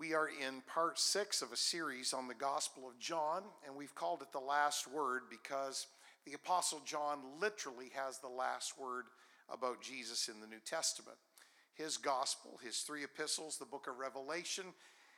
We are in part six of a series on the Gospel of John, and we've called it the last word because the Apostle John literally has the last word about Jesus in the New Testament. His Gospel, his three epistles, the book of Revelation,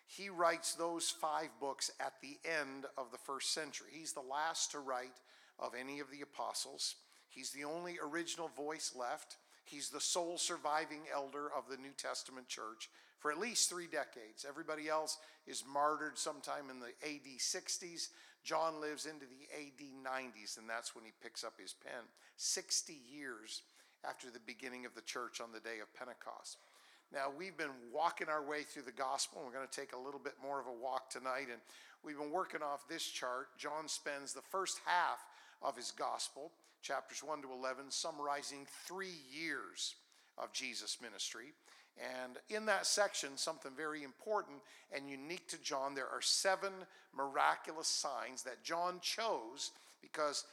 he writes those five books at the end of the first century. He's the last to write of any of the apostles. He's the only original voice left. He's the sole surviving elder of the New Testament church for at least three decades. Everybody else is martyred sometime in the AD 60s. John lives into the AD 90s, and that's when he picks up his pen. 60 years after the beginning of the church on the day of Pentecost. Now, we've been walking our way through the gospel, and we're going to take a little bit more of a walk tonight. And we've been working off this chart. John spends the first half of his gospel, chapters 1 to 11, summarizing three years of Jesus' ministry. And in that section, something very important and unique to John, there are seven miraculous signs that John chose because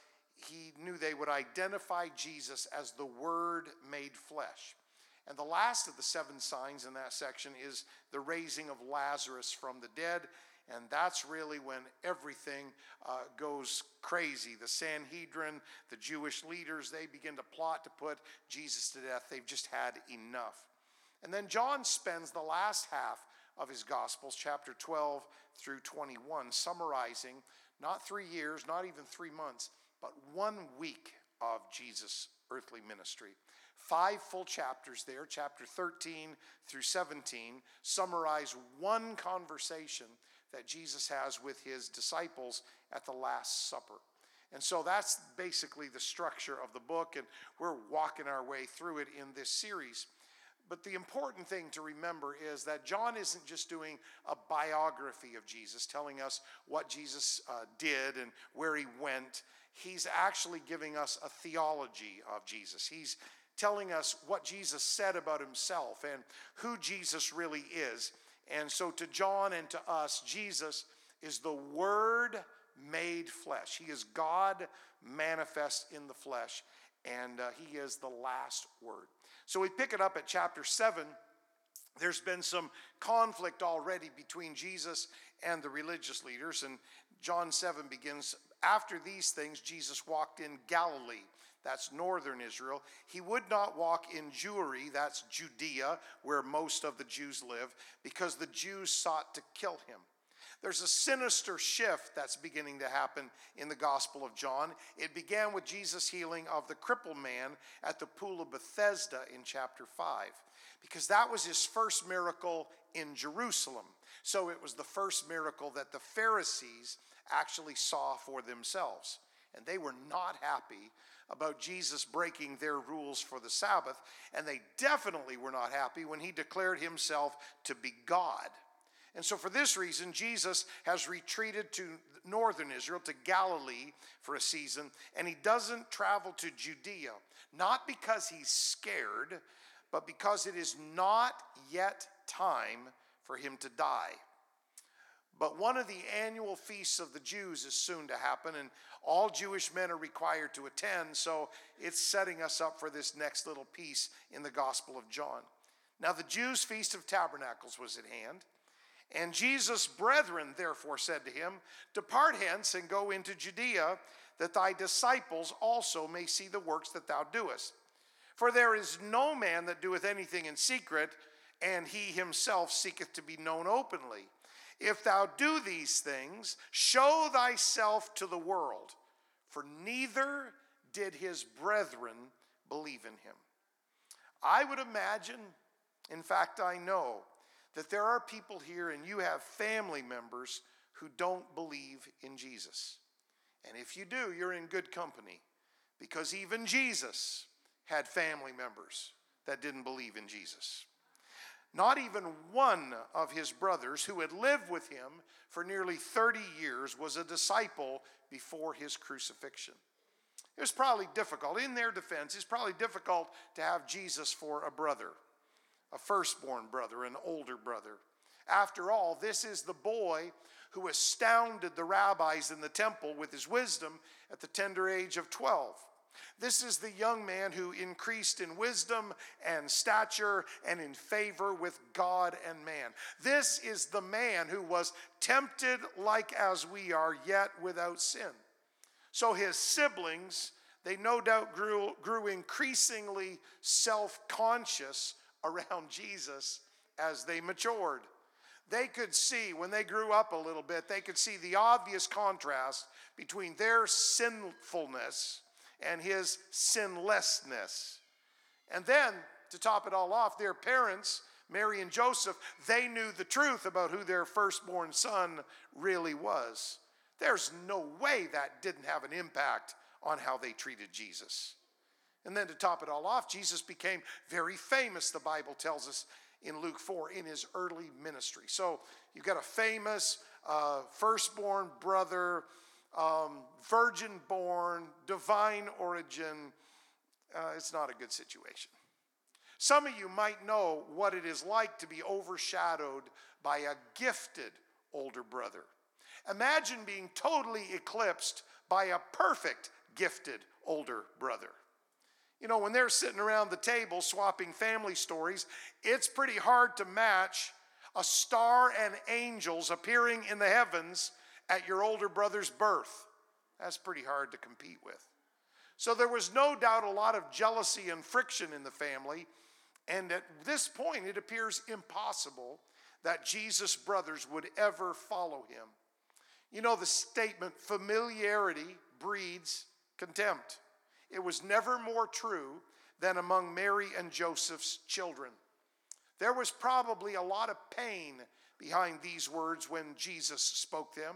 he knew they would identify Jesus as the Word made flesh. And the last of the seven signs in that section is the raising of Lazarus from the dead. And that's really when everything uh, goes crazy. The Sanhedrin, the Jewish leaders, they begin to plot to put Jesus to death. They've just had enough. And then John spends the last half of his Gospels, chapter 12 through 21, summarizing not three years, not even three months, but one week of Jesus' earthly ministry. Five full chapters there, chapter 13 through 17, summarize one conversation that Jesus has with his disciples at the Last Supper. And so that's basically the structure of the book, and we're walking our way through it in this series. But the important thing to remember is that John isn't just doing a biography of Jesus, telling us what Jesus uh, did and where he went. He's actually giving us a theology of Jesus. He's telling us what Jesus said about himself and who Jesus really is. And so, to John and to us, Jesus is the Word made flesh. He is God manifest in the flesh, and uh, He is the last Word. So, we pick it up at chapter 7. There's been some conflict already between Jesus and the religious leaders, and John 7 begins After these things, Jesus walked in Galilee that's northern Israel. He would not walk in Jewry, that's Judea, where most of the Jews live, because the Jews sought to kill him. There's a sinister shift that's beginning to happen in the Gospel of John. It began with Jesus' healing of the crippled man at the pool of Bethesda in chapter 5, because that was his first miracle in Jerusalem. So it was the first miracle that the Pharisees actually saw for themselves. And they were not happy about Jesus breaking their rules for the Sabbath, and they definitely were not happy when he declared himself to be God. And so, for this reason, Jesus has retreated to northern Israel, to Galilee for a season, and he doesn't travel to Judea, not because he's scared, but because it is not yet time for him to die. But one of the annual feasts of the Jews is soon to happen, and all Jewish men are required to attend, so it's setting us up for this next little piece in the Gospel of John. Now, the Jews' feast of tabernacles was at hand, and Jesus' brethren therefore said to him, Depart hence and go into Judea, that thy disciples also may see the works that thou doest. For there is no man that doeth anything in secret, and he himself seeketh to be known openly. If thou do these things, show thyself to the world, for neither did his brethren believe in him. I would imagine, in fact, I know, that there are people here and you have family members who don't believe in Jesus. And if you do, you're in good company because even Jesus had family members that didn't believe in Jesus. Not even one of his brothers who had lived with him for nearly 30 years was a disciple before his crucifixion. It was probably difficult. In their defense, it's probably difficult to have Jesus for a brother, a firstborn brother, an older brother. After all, this is the boy who astounded the rabbis in the temple with his wisdom at the tender age of 12. This is the young man who increased in wisdom and stature and in favor with God and man. This is the man who was tempted like as we are, yet without sin. So his siblings, they no doubt grew, grew increasingly self conscious around Jesus as they matured. They could see, when they grew up a little bit, they could see the obvious contrast between their sinfulness and his sinlessness. And then, to top it all off, their parents, Mary and Joseph, they knew the truth about who their firstborn son really was. There's no way that didn't have an impact on how they treated Jesus. And then to top it all off, Jesus became very famous, the Bible tells us in Luke 4, in his early ministry. So you've got a famous uh, firstborn brother um, virgin born, divine origin. Uh, it's not a good situation. Some of you might know what it is like to be overshadowed by a gifted older brother. Imagine being totally eclipsed by a perfect gifted older brother. You know, when they're sitting around the table swapping family stories, it's pretty hard to match a star and angels appearing in the heavens at your older brother's birth. That's pretty hard to compete with. So there was no doubt a lot of jealousy and friction in the family. And at this point, it appears impossible that Jesus' brothers would ever follow him. You know the statement, familiarity breeds contempt. It was never more true than among Mary and Joseph's children. There was probably a lot of pain behind these words when Jesus spoke them.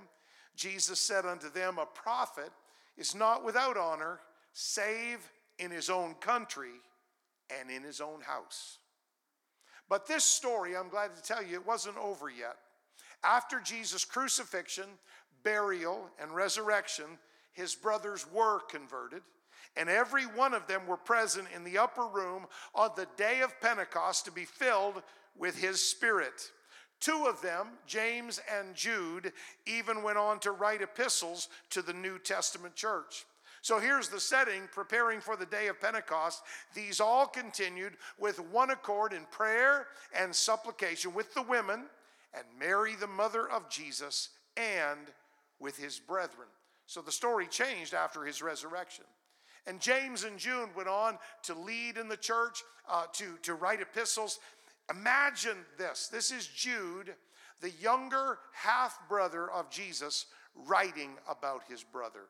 Jesus said unto them, A prophet is not without honor, save in his own country and in his own house. But this story, I'm glad to tell you, it wasn't over yet. After Jesus' crucifixion, burial, and resurrection, his brothers were converted, and every one of them were present in the upper room on the day of Pentecost to be filled with his Spirit. Two of them, James and Jude, even went on to write epistles to the New Testament church. So here's the setting preparing for the day of Pentecost. These all continued with one accord in prayer and supplication with the women and Mary, the mother of Jesus, and with his brethren. So the story changed after his resurrection. And James and Jude went on to lead in the church, uh, to, to write epistles. Imagine this this is Jude, the younger half brother of Jesus, writing about his brother.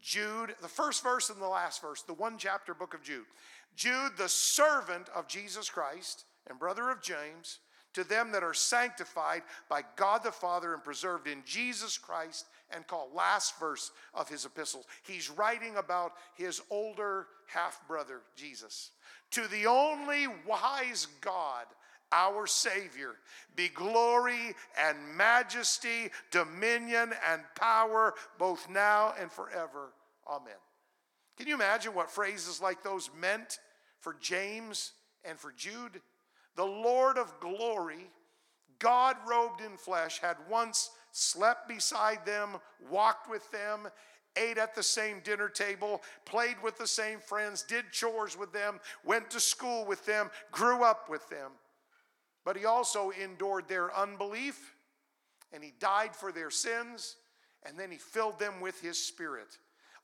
Jude, the first verse and the last verse, the one chapter book of Jude. Jude, the servant of Jesus Christ and brother of James, to them that are sanctified by God the Father and preserved in Jesus Christ and called. Last verse of his epistles. He's writing about his older half brother, Jesus. To the only wise God, our Savior, be glory and majesty, dominion and power, both now and forever. Amen. Can you imagine what phrases like those meant for James and for Jude? The Lord of glory, God robed in flesh, had once slept beside them, walked with them, ate at the same dinner table, played with the same friends, did chores with them, went to school with them, grew up with them. But he also endured their unbelief and he died for their sins and then he filled them with his spirit.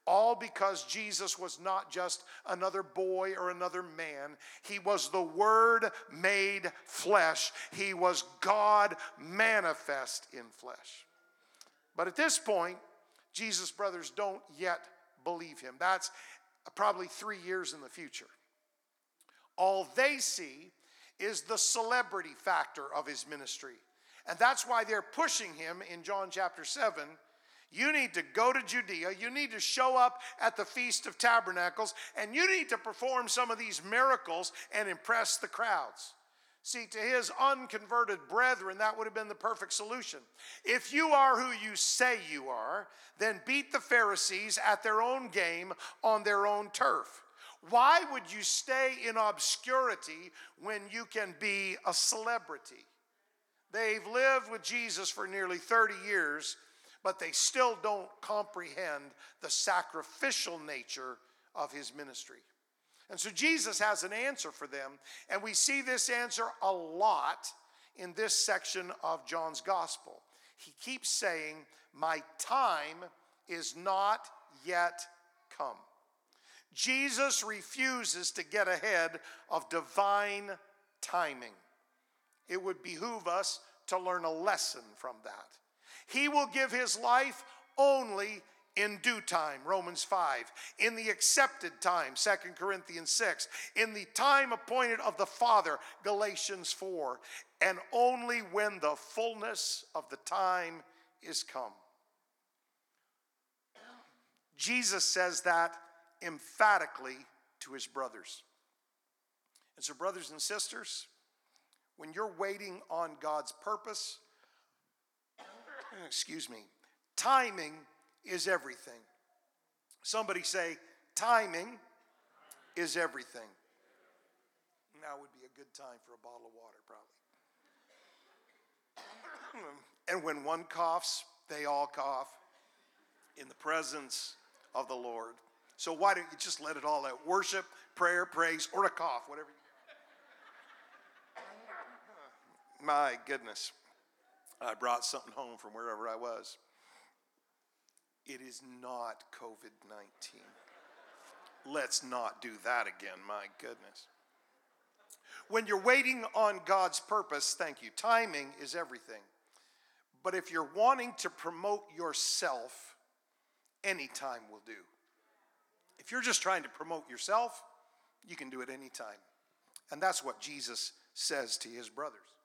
All because Jesus was not just another boy or another man. He was the Word made flesh. He was God manifest in flesh. But at this point, Jesus' brothers don't yet believe him. That's probably three years in the future. All they see is the celebrity factor of his ministry. And that's why they're pushing him in John chapter 7. You need to go to Judea. You need to show up at the Feast of Tabernacles, and you need to perform some of these miracles and impress the crowds. See, to his unconverted brethren, that would have been the perfect solution. If you are who you say you are, then beat the Pharisees at their own game on their own turf. Why would you stay in obscurity when you can be a celebrity? They've lived with Jesus for nearly 30 years, but they still don't comprehend the sacrificial nature of his ministry. And so Jesus has an answer for them, and we see this answer a lot in this section of John's gospel. He keeps saying, My time is not yet come. Jesus refuses to get ahead of divine timing. It would behoove us to learn a lesson from that. He will give his life only in due time, Romans 5, in the accepted time, Second Corinthians 6, in the time appointed of the Father, Galatians 4, and only when the fullness of the time is come. Jesus says that emphatically to his brothers. And so, brothers and sisters, when you're waiting on God's purpose, excuse me, timing is everything. Somebody say, timing is everything. Now would be a good time for a bottle of water, probably. and when one coughs, they all cough in the presence of the Lord. So why don't you just let it all out? Worship, prayer, praise, or a cough, whatever. My goodness. I brought something home from wherever I was. It is not COVID 19. Let's not do that again, my goodness. When you're waiting on God's purpose, thank you, timing is everything. But if you're wanting to promote yourself, any time will do. If you're just trying to promote yourself, you can do it anytime. And that's what Jesus says to his brothers.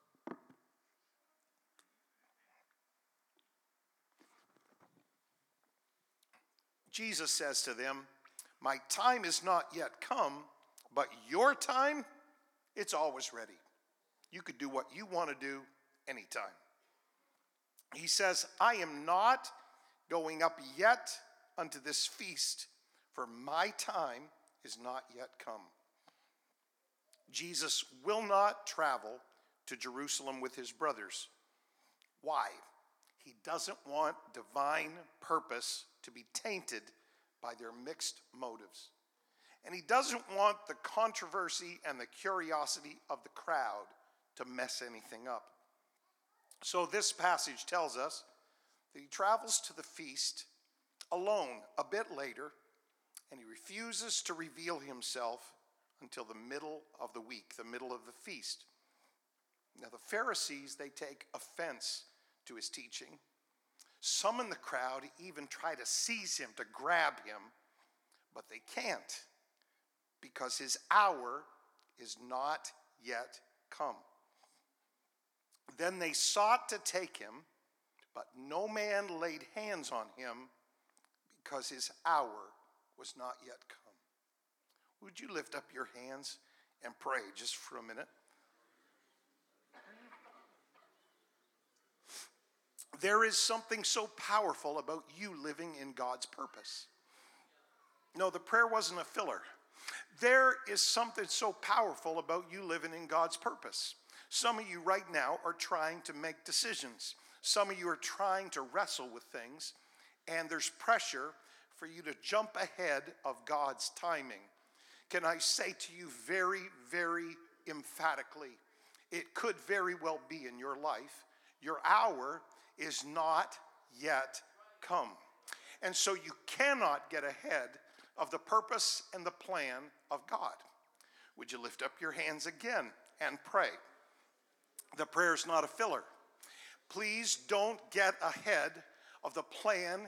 Jesus says to them, My time is not yet come, but your time, it's always ready. You could do what you want to do anytime. He says, I am not going up yet unto this feast, for my time is not yet come. Jesus will not travel to Jerusalem with his brothers. Why? He doesn't want divine purpose to be tainted by their mixed motives. And he doesn't want the controversy and the curiosity of the crowd to mess anything up. So, this passage tells us that he travels to the feast alone a bit later, and he refuses to reveal himself until the middle of the week, the middle of the feast. Now, the Pharisees, they take offense to his teaching some in the crowd even try to seize him, to grab him, but they can't because his hour is not yet come. Then they sought to take him, but no man laid hands on him because his hour was not yet come. Would you lift up your hands and pray just for a minute? There is something so powerful about you living in God's purpose. No, the prayer wasn't a filler. There is something so powerful about you living in God's purpose. Some of you right now are trying to make decisions. Some of you are trying to wrestle with things, and there's pressure for you to jump ahead of God's timing. Can I say to you very, very emphatically, it could very well be in your life. Your hour is not yet come. And so you cannot get ahead of the purpose and the plan of God. Would you lift up your hands again and pray? The prayer is not a filler. Please don't get ahead of the plan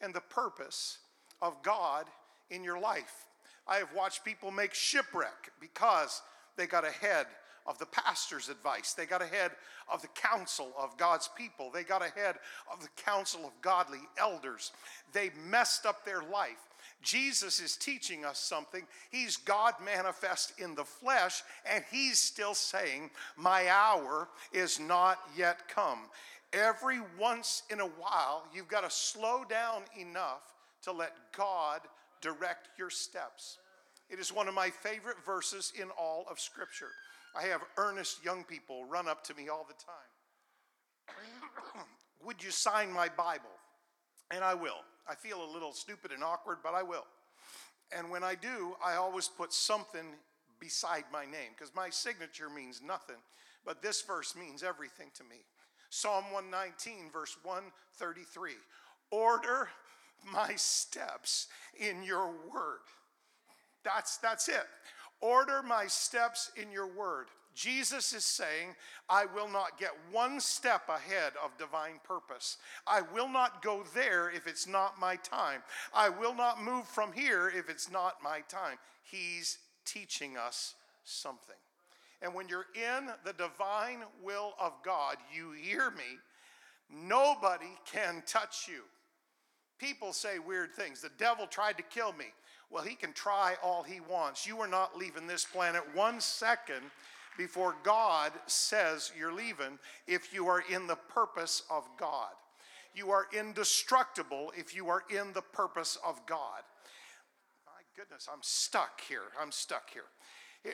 and the purpose of God in your life. I have watched people make shipwreck because they got ahead of the pastor's advice. They got ahead of the counsel of God's people. They got ahead of the counsel of godly elders. They messed up their life. Jesus is teaching us something. He's God manifest in the flesh, and He's still saying, My hour is not yet come. Every once in a while, you've got to slow down enough to let God direct your steps. It is one of my favorite verses in all of Scripture. I have earnest young people run up to me all the time. Would you sign my Bible? And I will. I feel a little stupid and awkward, but I will. And when I do, I always put something beside my name because my signature means nothing, but this verse means everything to me. Psalm 119, verse 133 Order my steps in your word. That's, that's it. Order my steps in your word. Jesus is saying, I will not get one step ahead of divine purpose. I will not go there if it's not my time. I will not move from here if it's not my time. He's teaching us something. And when you're in the divine will of God, you hear me, nobody can touch you. People say weird things. The devil tried to kill me. Well, he can try all he wants. You are not leaving this planet one second before God says you're leaving if you are in the purpose of God. You are indestructible if you are in the purpose of God. My goodness, I'm stuck here. I'm stuck here.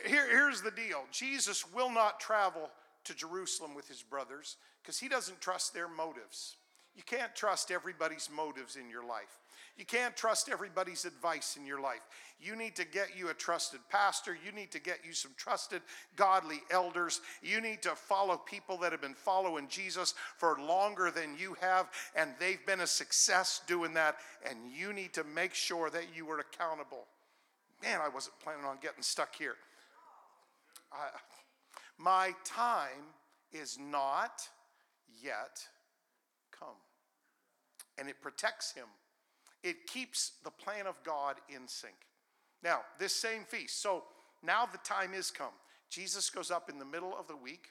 here here's the deal Jesus will not travel to Jerusalem with his brothers because he doesn't trust their motives. You can't trust everybody's motives in your life. You can't trust everybody's advice in your life. You need to get you a trusted pastor. You need to get you some trusted godly elders. You need to follow people that have been following Jesus for longer than you have, and they've been a success doing that. And you need to make sure that you are accountable. Man, I wasn't planning on getting stuck here. I, my time is not yet come. And it protects him it keeps the plan of God in sync. Now, this same feast, so now the time is come. Jesus goes up in the middle of the week,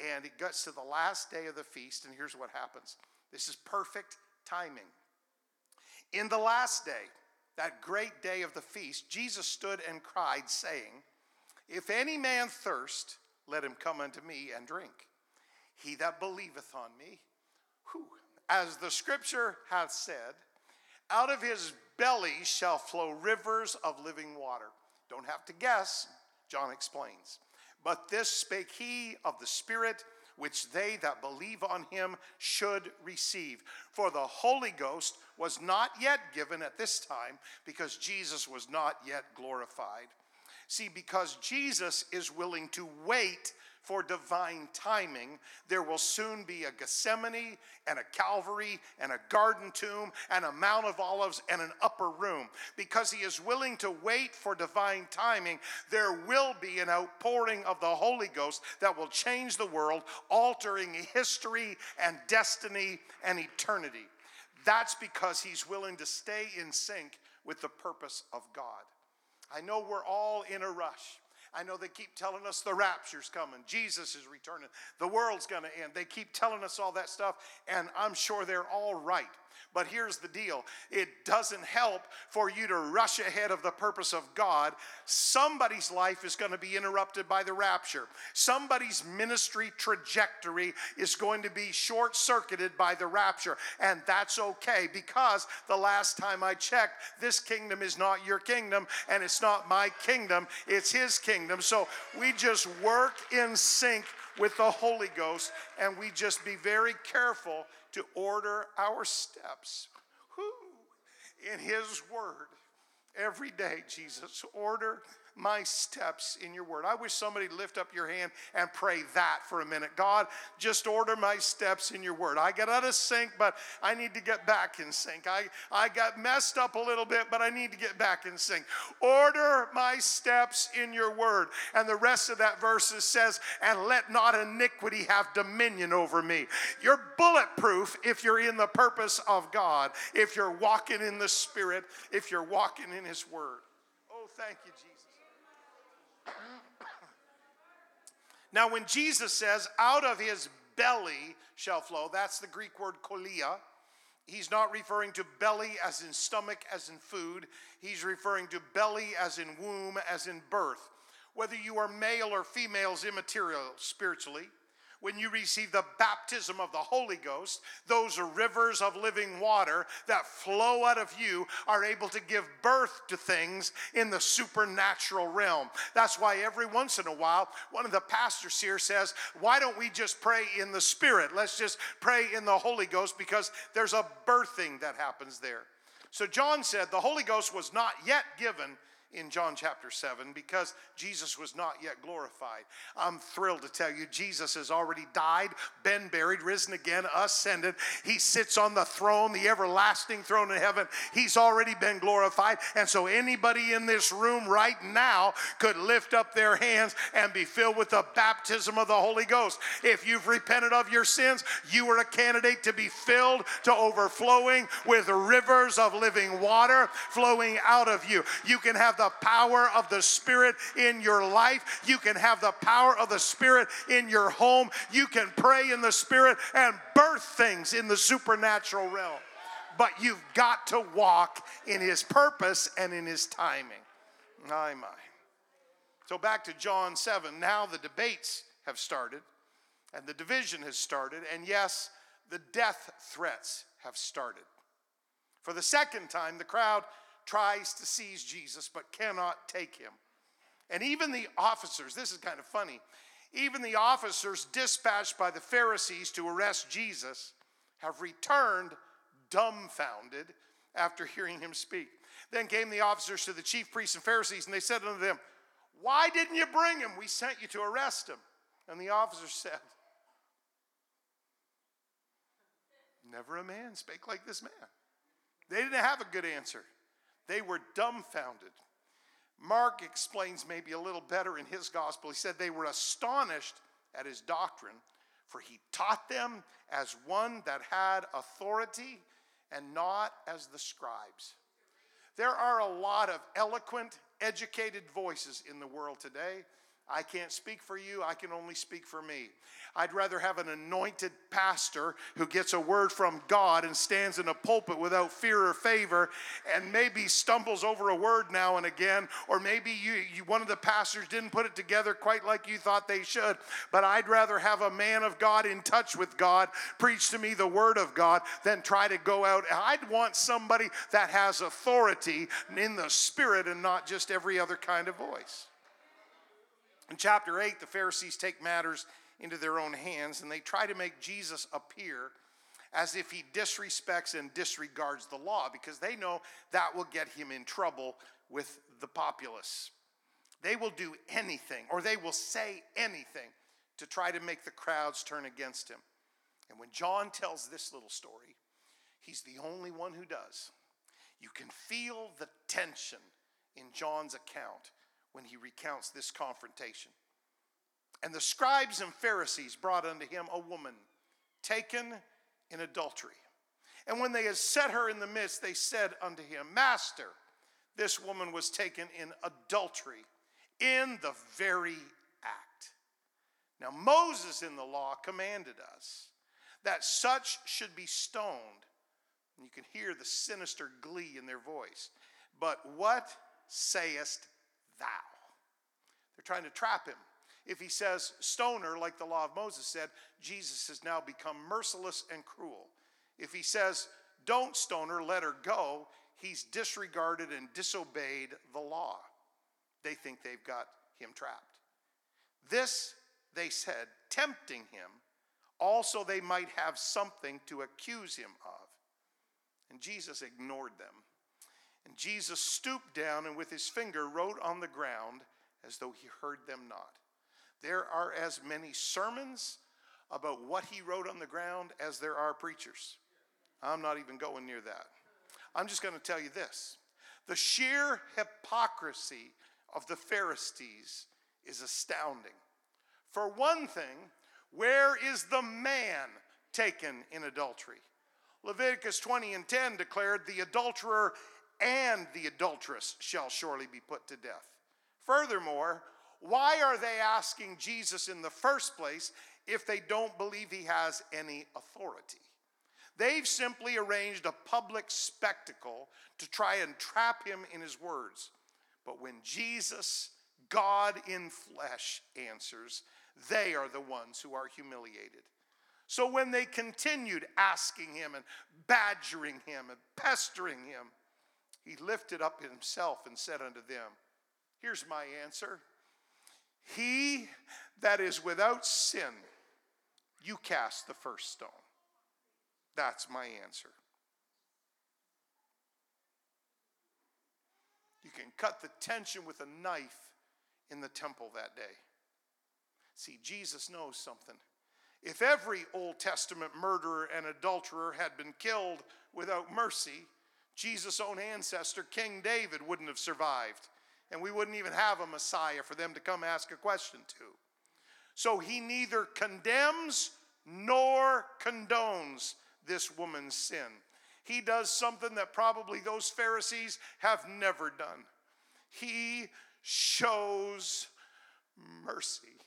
and it gets to the last day of the feast, and here's what happens this is perfect timing. In the last day, that great day of the feast, Jesus stood and cried, saying, If any man thirst, let him come unto me and drink. He that believeth on me, whew, as the scripture hath said, out of his belly shall flow rivers of living water. Don't have to guess, John explains. But this spake he of the Spirit, which they that believe on him should receive. For the Holy Ghost was not yet given at this time, because Jesus was not yet glorified. See, because Jesus is willing to wait for divine timing, there will soon be a Gethsemane and a Calvary and a garden tomb and a Mount of Olives and an upper room. Because he is willing to wait for divine timing, there will be an outpouring of the Holy Ghost that will change the world, altering history and destiny and eternity. That's because he's willing to stay in sync with the purpose of God. I know we're all in a rush. I know they keep telling us the rapture's coming, Jesus is returning, the world's going to end. They keep telling us all that stuff, and I'm sure they're all right. But here's the deal it doesn't help for you to rush ahead of the purpose of God. Somebody's life is going to be interrupted by the rapture. Somebody's ministry trajectory is going to be short circuited by the rapture. And that's okay because the last time I checked, this kingdom is not your kingdom and it's not my kingdom, it's His kingdom. So we just work in sync with the Holy Ghost and we just be very careful to order our steps Whew. in His Word. Every day, Jesus, order my steps in your word. I wish somebody lift up your hand and pray that for a minute. God, just order my steps in your word. I got out of sync, but I need to get back in sync. I, I got messed up a little bit, but I need to get back in sync. Order my steps in your word. And the rest of that verse says, and let not iniquity have dominion over me. You're bulletproof if you're in the purpose of God, if you're walking in the Spirit, if you're walking in His word. Oh, thank you, Jesus. Now, when Jesus says, out of his belly shall flow, that's the Greek word koilia. He's not referring to belly as in stomach, as in food. He's referring to belly as in womb, as in birth. Whether you are male or female is immaterial spiritually when you receive the baptism of the Holy Ghost, those rivers of living water that flow out of you are able to give birth to things in the supernatural realm. That's why every once in a while, one of the pastors here says, Why don't we just pray in the Spirit? Let's just pray in the Holy Ghost because there's a birthing that happens there. So John said the Holy Ghost was not yet given in John chapter 7 because Jesus was not yet glorified. I'm thrilled to tell you, Jesus has already died, been buried, risen again, ascended. He sits on the throne, the everlasting throne in heaven. He's already been glorified. And so anybody in this room right now could lift up their hands and be filled with the baptism of the Holy Ghost. If you've repented of your sins, you are a candidate to be filled to overflowing with rivers of living water flowing out of you. You can have the power of the Spirit in your life. You can have the power of the Spirit in your home. You can pray in the Spirit and birth things in the supernatural realm. But you've got to walk in His purpose and in His timing. My, my. So back to John 7. Now the debates have started, and the division has started, and yes, the death threats have started. For the second time, the crowd tries to seize Jesus but cannot take him. And even the officers, this is kind of funny, even the officers dispatched by the Pharisees to arrest Jesus have returned dumbfounded after hearing him speak. Then came the officers to the chief priests and Pharisees, and they said unto them, Why didn't you bring him? We sent you to arrest him. And the officers said, Never a man spake like this man. They didn't have a good answer. They were dumbfounded. Mark explains maybe a little better in his gospel. He said they were astonished at his doctrine, for he taught them as one that had authority and not as the scribes. There are a lot of eloquent, educated voices in the world today I can't speak for you, I can only speak for me. I'd rather have an anointed pastor who gets a word from God and stands in a pulpit without fear or favor and maybe stumbles over a word now and again, or maybe you, you, one of the pastors didn't put it together quite like you thought they should. But I'd rather have a man of God in touch with God preach to me the word of God than try to go out. I'd want somebody that has authority in the spirit and not just every other kind of voice. In chapter 8, the Pharisees take matters into their own hands and they try to make Jesus appear as if he disrespects and disregards the law because they know that will get him in trouble with the populace. They will do anything or they will say anything to try to make the crowds turn against him. And when John tells this little story, he's the only one who does. You can feel the tension in John's account when he recounts this confrontation. And the scribes and Pharisees brought unto him a woman taken in adultery. And when they had set her in the midst, they said unto him, Master, this woman was taken in adultery in the very act. Now, Moses in the law commanded us that such should be stoned. And you can hear the sinister glee in their voice. But what sayest thou. They're trying to trap him. If he says stoner, like the law of Moses said, Jesus has now become merciless and cruel. If he says don't stone her, let her go, he's disregarded and disobeyed the law. They think they've got him trapped. This, they said, tempting him, also they might have something to accuse him of. And Jesus ignored them. And Jesus stooped down and with his finger wrote on the ground as though he heard them not. There are as many sermons about what he wrote on the ground as there are preachers. I'm not even going near that. I'm just going to tell you this the sheer hypocrisy of the Pharisees is astounding. For one thing, where is the man taken in adultery? Leviticus 20 and 10 declared the adulterer and the adulteress shall surely be put to death. Furthermore, why are they asking Jesus in the first place if they don't believe he has any authority? They've simply arranged a public spectacle to try and trap him in his words. But when Jesus, God in flesh, answers, they are the ones who are humiliated. So when they continued asking him and badgering him and pestering him, he lifted up himself and said unto them, Here's my answer. He that is without sin, you cast the first stone. That's my answer. You can cut the tension with a knife in the temple that day. See, Jesus knows something. If every Old Testament murderer and adulterer had been killed without mercy, Jesus' own ancestor, King David, wouldn't have survived. And we wouldn't even have a Messiah for them to come ask a question to. So he neither condemns nor condones this woman's sin. He does something that probably those Pharisees have never done. He shows mercy.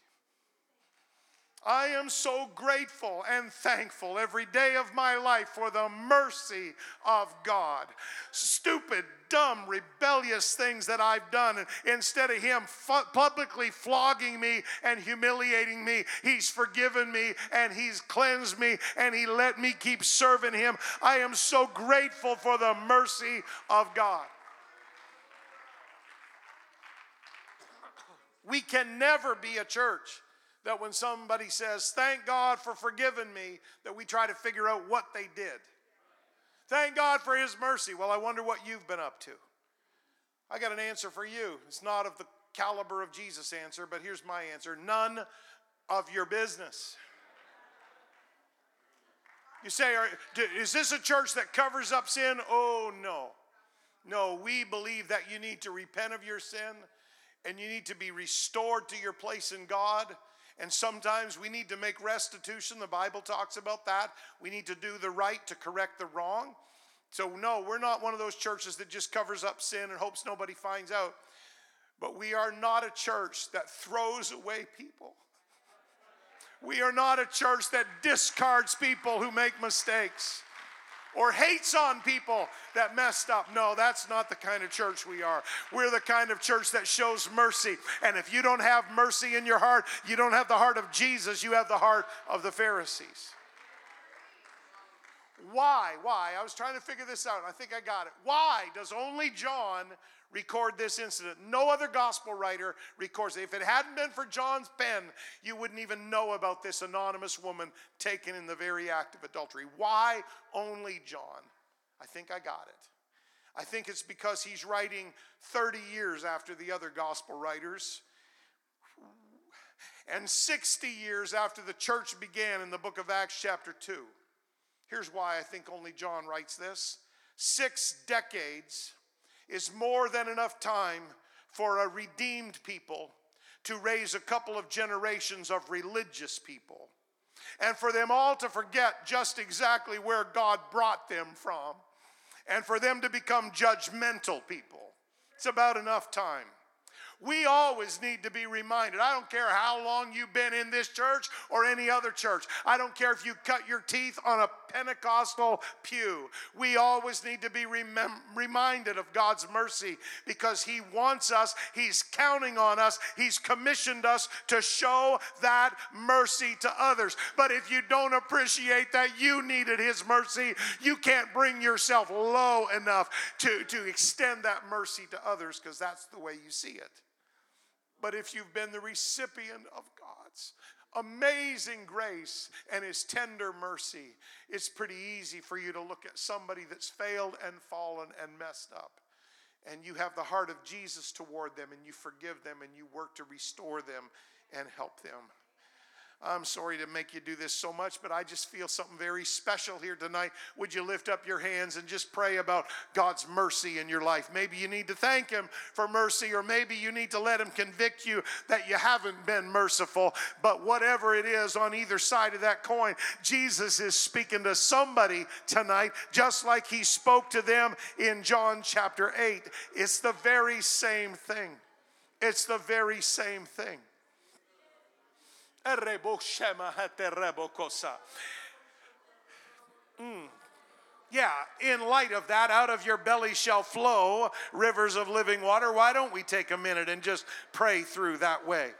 I am so grateful and thankful every day of my life for the mercy of God. Stupid, dumb, rebellious things that I've done, instead of Him publicly flogging me and humiliating me, He's forgiven me and He's cleansed me and He let me keep serving Him. I am so grateful for the mercy of God. We can never be a church that when somebody says, Thank God for forgiving me, that we try to figure out what they did. Thank God for His mercy. Well, I wonder what you've been up to. I got an answer for you. It's not of the caliber of Jesus' answer, but here's my answer none of your business. You say, is this a church that covers up sin? Oh, no. No, we believe that you need to repent of your sin and you need to be restored to your place in God and sometimes we need to make restitution. The Bible talks about that. We need to do the right to correct the wrong. So, no, we're not one of those churches that just covers up sin and hopes nobody finds out. But we are not a church that throws away people. We are not a church that discards people who make mistakes or hates on people that messed up. No, that's not the kind of church we are. We're the kind of church that shows mercy. And if you don't have mercy in your heart, you don't have the heart of Jesus, you have the heart of the Pharisees. Why? Why? I was trying to figure this out. I think I got it. Why does only John record this incident. No other gospel writer records it. If it hadn't been for John's pen, you wouldn't even know about this anonymous woman taken in the very act of adultery. Why only John? I think I got it. I think it's because he's writing 30 years after the other gospel writers and 60 years after the church began in the book of Acts, chapter 2. Here's why I think only John writes this six decades is more than enough time for a redeemed people to raise a couple of generations of religious people and for them all to forget just exactly where God brought them from and for them to become judgmental people. It's about enough time. We always need to be reminded. I don't care how long you've been in this church or any other church. I don't care if you cut your teeth on a Pentecostal pew. We always need to be remem- reminded of God's mercy because He wants us, He's counting on us, He's commissioned us to show that mercy to others. But if you don't appreciate that you needed His mercy, you can't bring yourself low enough to, to extend that mercy to others because that's the way you see it. But if you've been the recipient of God's amazing grace and His tender mercy, it's pretty easy for you to look at somebody that's failed and fallen and messed up. And you have the heart of Jesus toward them, and you forgive them, and you work to restore them and help them. I'm sorry to make you do this so much, but I just feel something very special here tonight. Would you lift up your hands and just pray about God's mercy in your life? Maybe you need to thank Him for mercy, or maybe you need to let Him convict you that you haven't been merciful. But whatever it is on either side of that coin, Jesus is speaking to somebody tonight, just like He spoke to them in John chapter 8. It's the very same thing. It's the very same thing. Mm. Yeah, in light of that, out of your belly shall flow rivers of living water. Why don't we take a minute and just pray through that way?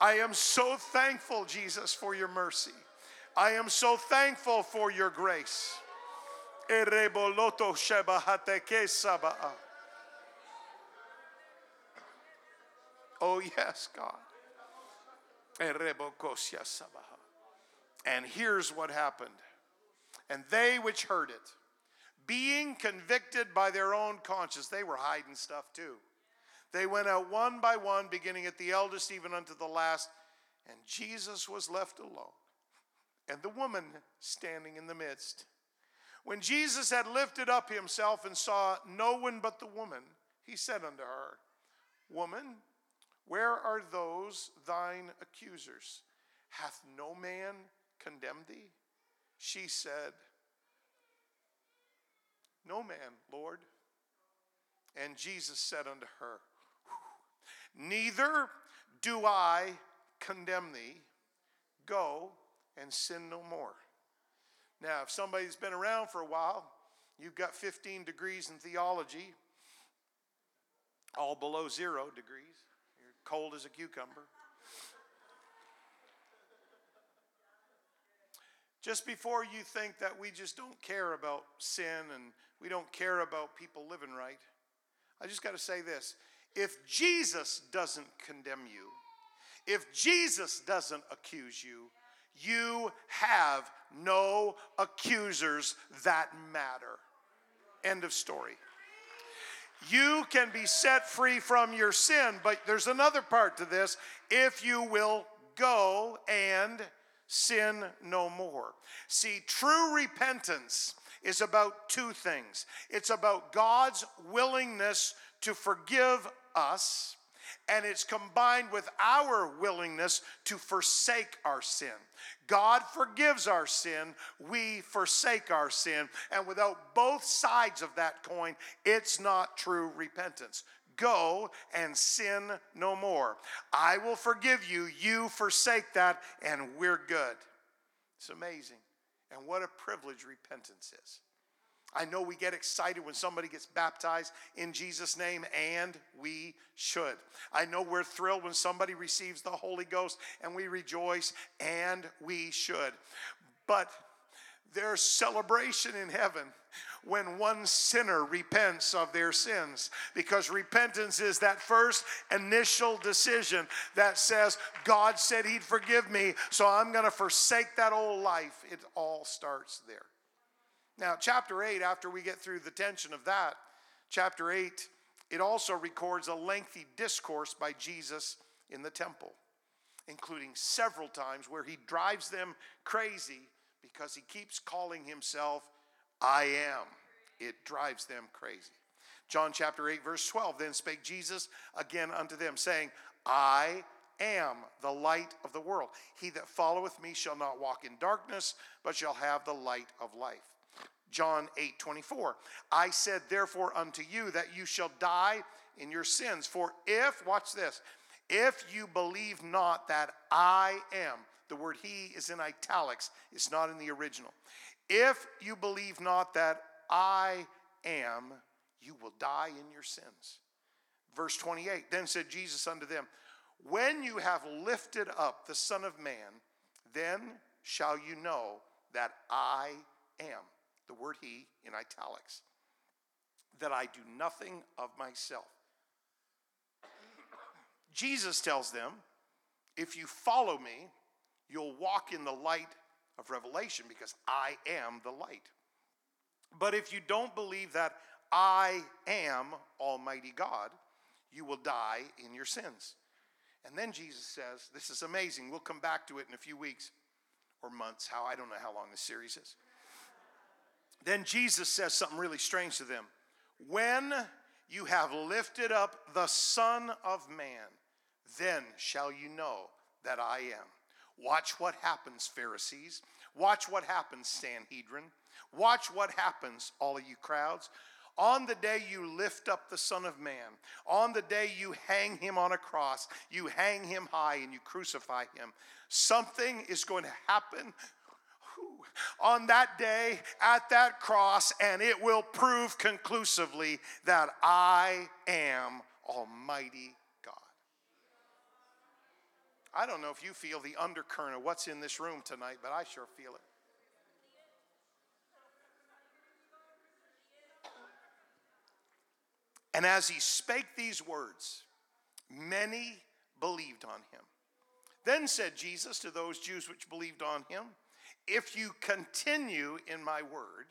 I am so thankful, Jesus, for your mercy. I am so thankful for your grace. Oh, yes, God. And here's what happened. And they which heard it being convicted by their own conscience. They were hiding stuff too. They went out one by one, beginning at the eldest, even unto the last, and Jesus was left alone, and the woman standing in the midst. When Jesus had lifted up himself and saw no one but the woman, he said unto her, Woman, where are those thine accusers? Hath no man condemned thee? She said, No man, Lord. And Jesus said unto her, Neither do I condemn thee. Go and sin no more. Now, if somebody's been around for a while, you've got 15 degrees in theology, all below zero degrees. Cold as a cucumber. Just before you think that we just don't care about sin and we don't care about people living right, I just got to say this. If Jesus doesn't condemn you, if Jesus doesn't accuse you, you have no accusers that matter. End of story. You can be set free from your sin, but there's another part to this if you will go and sin no more. See, true repentance is about two things it's about God's willingness to forgive us and it's combined with our willingness to forsake our sin. God forgives our sin, we forsake our sin, and without both sides of that coin, it's not true repentance. Go and sin no more. I will forgive you, you forsake that, and we're good. It's amazing. And what a privilege repentance is. I know we get excited when somebody gets baptized in Jesus' name, and we should. I know we're thrilled when somebody receives the Holy Ghost, and we rejoice, and we should. But there's celebration in heaven when one sinner repents of their sins because repentance is that first initial decision that says god said he'd forgive me so i'm going to forsake that old life it all starts there now, chapter 8, after we get through the tension of that, chapter 8, it also records a lengthy discourse by Jesus in the temple, including several times where he drives them crazy because he keeps calling himself I am. It drives them crazy. John chapter 8, verse 12 Then spake Jesus again unto them, saying, I am the light of the world. He that followeth me shall not walk in darkness, but shall have the light of life. John 8 24. I said, therefore, unto you that you shall die in your sins. For if, watch this, if you believe not that I am, the word he is in italics, it's not in the original. If you believe not that I am, you will die in your sins. Verse 28 Then said Jesus unto them, When you have lifted up the Son of Man, then shall you know that I am the word he in italics, that I do nothing of myself. Jesus tells them, if you follow me, you'll walk in the light of revelation because I am the light. But if you don't believe that I am Almighty God, you will die in your sins. And then Jesus says, This is amazing. We'll come back to it in a few weeks or months, how I don't know how long this series is. Then Jesus says something really strange to them. When you have lifted up the Son of Man, then shall you know that I am. Watch what happens, Pharisees. Watch what happens, Sanhedrin. Watch what happens, all of you crowds. On the day you lift up the Son of Man, on the day you hang him on a cross, you hang him high and you crucify him, something is going to happen on that day at that cross, and it will prove conclusively that I am Almighty God. I don't know if you feel the undercurrent of what's in this room tonight, but I sure feel it. And as he spake these words, many believed on him. Then said Jesus to those Jews which believed on him, if you continue in my word,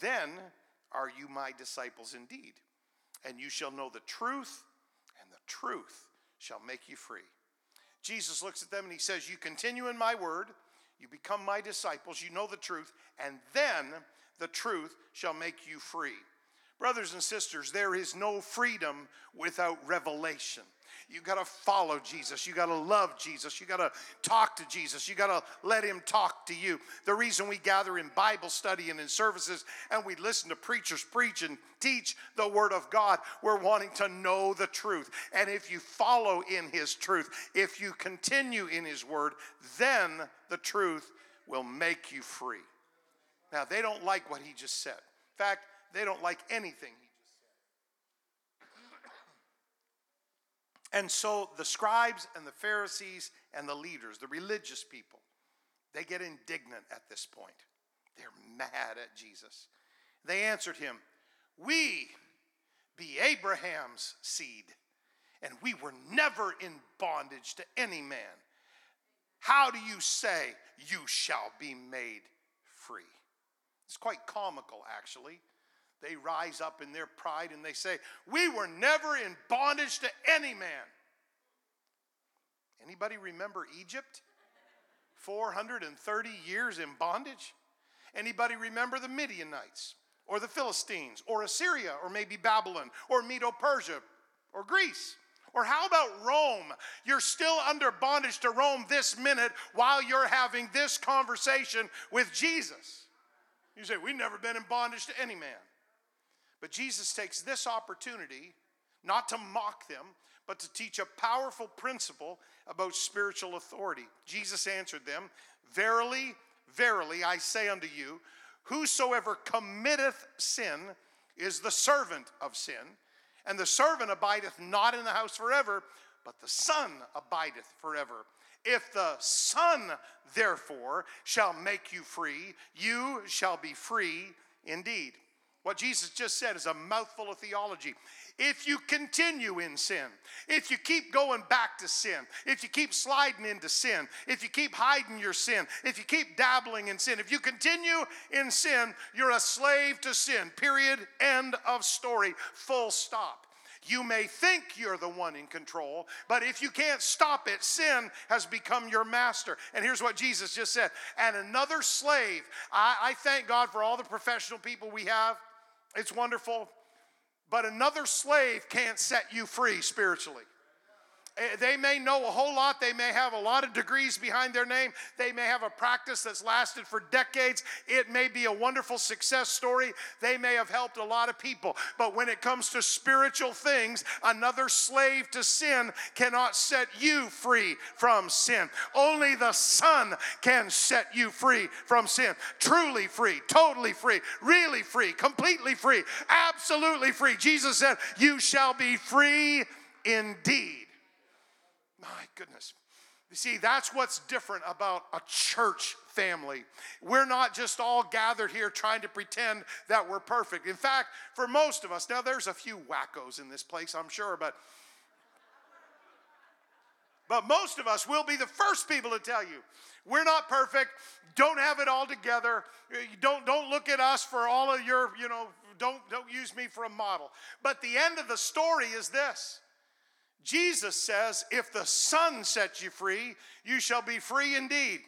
then are you my disciples indeed. And you shall know the truth, and the truth shall make you free. Jesus looks at them and he says, You continue in my word, you become my disciples, you know the truth, and then the truth shall make you free. Brothers and sisters, there is no freedom without revelation. You got to follow Jesus. You got to love Jesus. You got to talk to Jesus. You got to let him talk to you. The reason we gather in Bible study and in services and we listen to preachers preach and teach the word of God, we're wanting to know the truth. And if you follow in his truth, if you continue in his word, then the truth will make you free. Now, they don't like what he just said. In fact, they don't like anything And so the scribes and the Pharisees and the leaders, the religious people, they get indignant at this point. They're mad at Jesus. They answered him, We be Abraham's seed, and we were never in bondage to any man. How do you say you shall be made free? It's quite comical, actually. They rise up in their pride and they say, We were never in bondage to any man. Anybody remember Egypt? 430 years in bondage? Anybody remember the Midianites or the Philistines or Assyria or maybe Babylon or Medo Persia or Greece? Or how about Rome? You're still under bondage to Rome this minute while you're having this conversation with Jesus. You say, We've never been in bondage to any man. But Jesus takes this opportunity not to mock them, but to teach a powerful principle about spiritual authority. Jesus answered them, Verily, verily, I say unto you, whosoever committeth sin is the servant of sin, and the servant abideth not in the house forever, but the Son abideth forever. If the Son, therefore, shall make you free, you shall be free indeed. What Jesus just said is a mouthful of theology. If you continue in sin, if you keep going back to sin, if you keep sliding into sin, if you keep hiding your sin, if you keep dabbling in sin, if you continue in sin, you're a slave to sin. Period. End of story. Full stop. You may think you're the one in control, but if you can't stop it, sin has become your master. And here's what Jesus just said and another slave. I, I thank God for all the professional people we have it's wonderful. But another slave can't set you free spiritually. Eh, they may know a whole lot. They may have a lot of degrees behind their name. They may have a practice that's lasted for decades. It may be a wonderful success story. They may have helped a lot of people. But when it comes to spiritual things, another slave to sin cannot set you free from sin. Only the Son can set you free from sin. Truly free, totally free, really free, completely free, absolutely free. Jesus said, You shall be free indeed. My goodness. You see, that's what's different about a church family. We're not just all gathered here trying to pretend that we're perfect. In fact, for most of us, now there's a few wackos in this place, I'm sure, but but most of us will be the first people to tell you we're not perfect, don't have it all together. Don't don't look at us for all of your, you know, don't don't use me for a model. But the end of the story is this. Jesus says, If the Son sets you free, you shall be free indeed.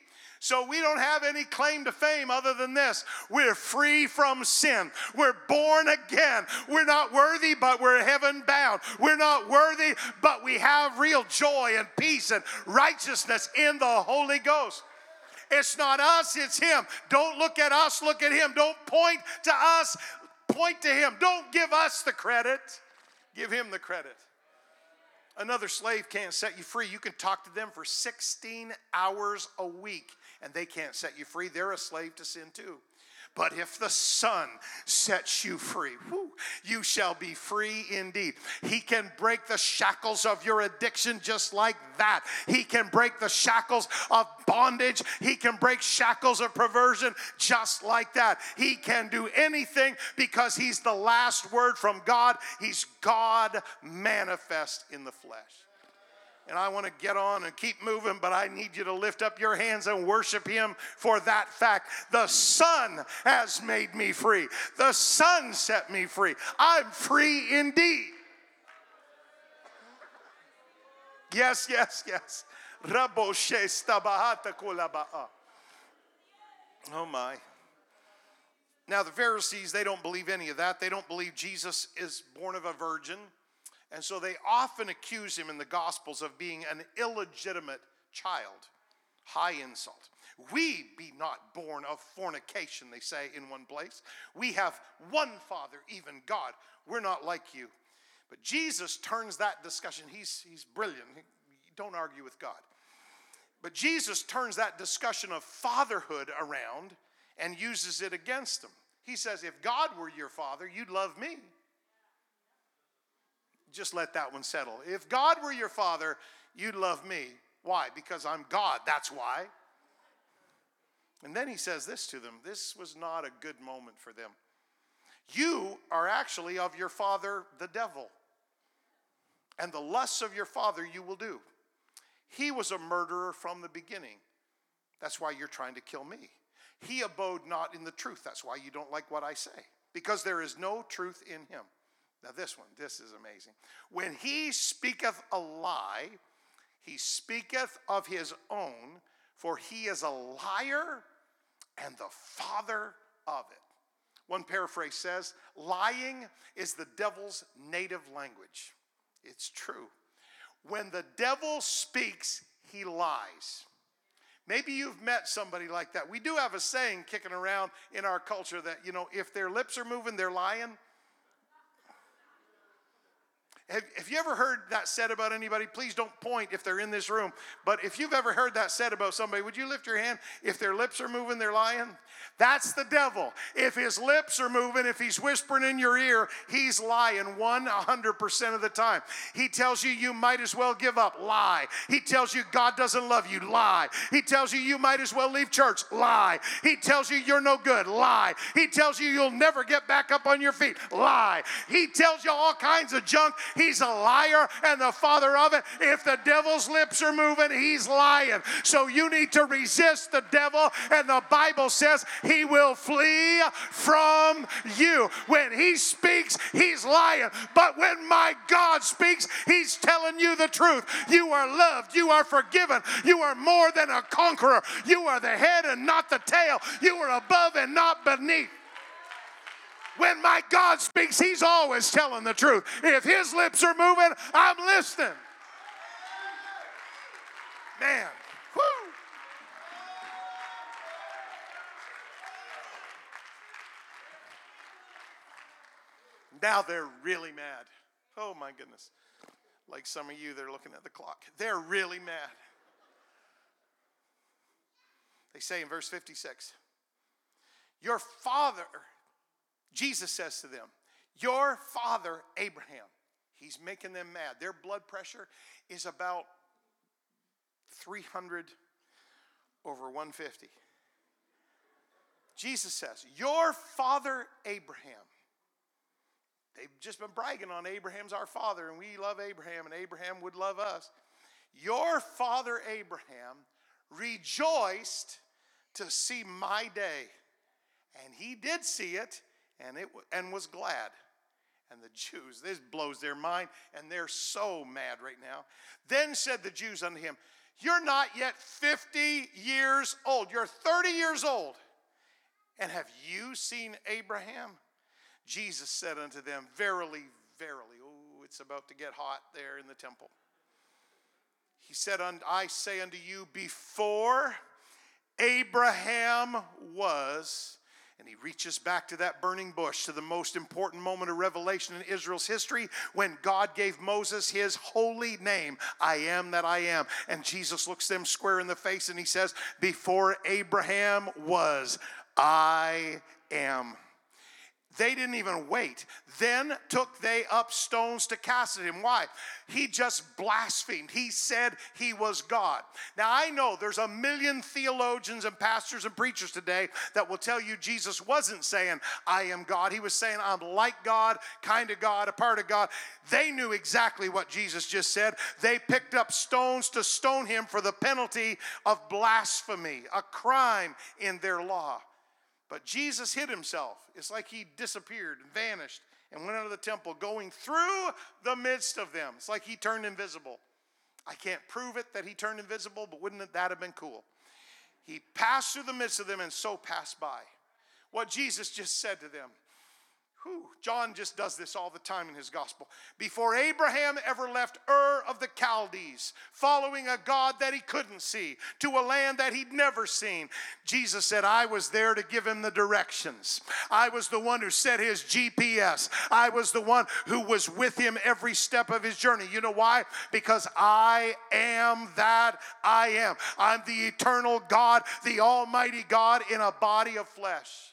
So we don't have any claim to fame other than this. We're free from sin. We're born again. We're not worthy, but we're heaven bound. We're not worthy, but we have real joy and peace and righteousness in the Holy Ghost. It's not us, it's Him. Don't look at us, look at Him. Don't point to us, point to Him. Don't give us the credit, give Him the credit. Another slave can't set you free. You can talk to them for 16 hours a week and they can't set you free. They're a slave to sin too. But if the Son sets you free, whew, you shall be free indeed. He can break the shackles of your addiction just like that. He can break the shackles of bondage. He can break shackles of perversion just like that. He can do anything because He's the last word from God. He's God manifest in the flesh. And I want to get on and keep moving, but I need you to lift up your hands and worship Him for that fact. The Son has made me free, the Son set me free. I'm free indeed. Yes, yes, yes. Oh my. Now, the Pharisees, they don't believe any of that. They don't believe Jesus is born of a virgin. And so they often accuse him in the Gospels of being an illegitimate child. High insult. We be not born of fornication, they say in one place. We have one Father, even God. We're not like you. But Jesus turns that discussion, he's, he's brilliant. Don't argue with God. But Jesus turns that discussion of fatherhood around and uses it against them. He says, If God were your father, you'd love me. Just let that one settle. If God were your father, you'd love me. Why? Because I'm God. That's why. And then he says this to them this was not a good moment for them. You are actually of your father, the devil, and the lusts of your father you will do. He was a murderer from the beginning. That's why you're trying to kill me. He abode not in the truth. That's why you don't like what I say, because there is no truth in him. Now, this one, this is amazing. When he speaketh a lie, he speaketh of his own, for he is a liar and the father of it. One paraphrase says, lying is the devil's native language. It's true. When the devil speaks, he lies. Maybe you've met somebody like that. We do have a saying kicking around in our culture that, you know, if their lips are moving, they're lying. Have, have, you ever heard that said about anybody? Please don't point if they're in this room. But if you've ever heard that said about somebody, would you lift your hand? If their lips are moving, they're lying. That's the devil. If his lips are moving, if he's whispering in your ear, he's lying 100% of the time. He tells you you might as well give up, lie. He tells you God doesn't love you, lie. He tells you you might as well leave church, lie. He tells you you're no good, lie. He tells you you'll never get back up on your feet, lie. He tells you all kinds of junk. He's a liar and the father of it. If the devil's lips are moving, he's lying. So you need to resist the devil, and the Bible says he will flee from you. When he speaks, he's lying. But when my God speaks, he's telling you the truth. You are loved, you are forgiven, you are more than a conqueror. You are the head and not the tail, you are above and not beneath. When my God speaks, He's always telling the truth. If His lips are moving, I'm listening. Man, whoo. Now they're really mad. Oh my goodness. Like some of you, they're looking at the clock. They're really mad. They say in verse 56 Your father Jesus says to them, Your father Abraham, he's making them mad. Their blood pressure is about 300 over 150. Jesus says, Your father Abraham. They've just been bragging on Abraham's our father, and we love Abraham, and Abraham would love us. Your father Abraham rejoiced to see my day, and he did see it and, it, and was glad. And the Jews, this blows their mind, and they're so mad right now. Then said the Jews unto him, You're not yet 50 years old, you're 30 years old. And have you seen Abraham? Jesus said unto them, Verily, verily, oh, it's about to get hot there in the temple. He said, I say unto you, before Abraham was, and he reaches back to that burning bush, to the most important moment of revelation in Israel's history when God gave Moses his holy name, I am that I am. And Jesus looks them square in the face and he says, Before Abraham was, I am. They didn't even wait. Then took they up stones to cast at him. Why? He just blasphemed. He said he was God. Now, I know there's a million theologians and pastors and preachers today that will tell you Jesus wasn't saying, I am God. He was saying, I'm like God, kind of God, a part of God. They knew exactly what Jesus just said. They picked up stones to stone him for the penalty of blasphemy, a crime in their law. But Jesus hid himself. It's like he disappeared and vanished and went out of the temple, going through the midst of them. It's like he turned invisible. I can't prove it that he turned invisible, but wouldn't that have been cool? He passed through the midst of them and so passed by. What Jesus just said to them Whew, John just does this all the time in his gospel. Before Abraham ever left Ur of the Chaldees, following a God that he couldn't see, to a land that he'd never seen, Jesus said, I was there to give him the directions. I was the one who set his GPS. I was the one who was with him every step of his journey. You know why? Because I am that I am. I'm the eternal God, the Almighty God in a body of flesh.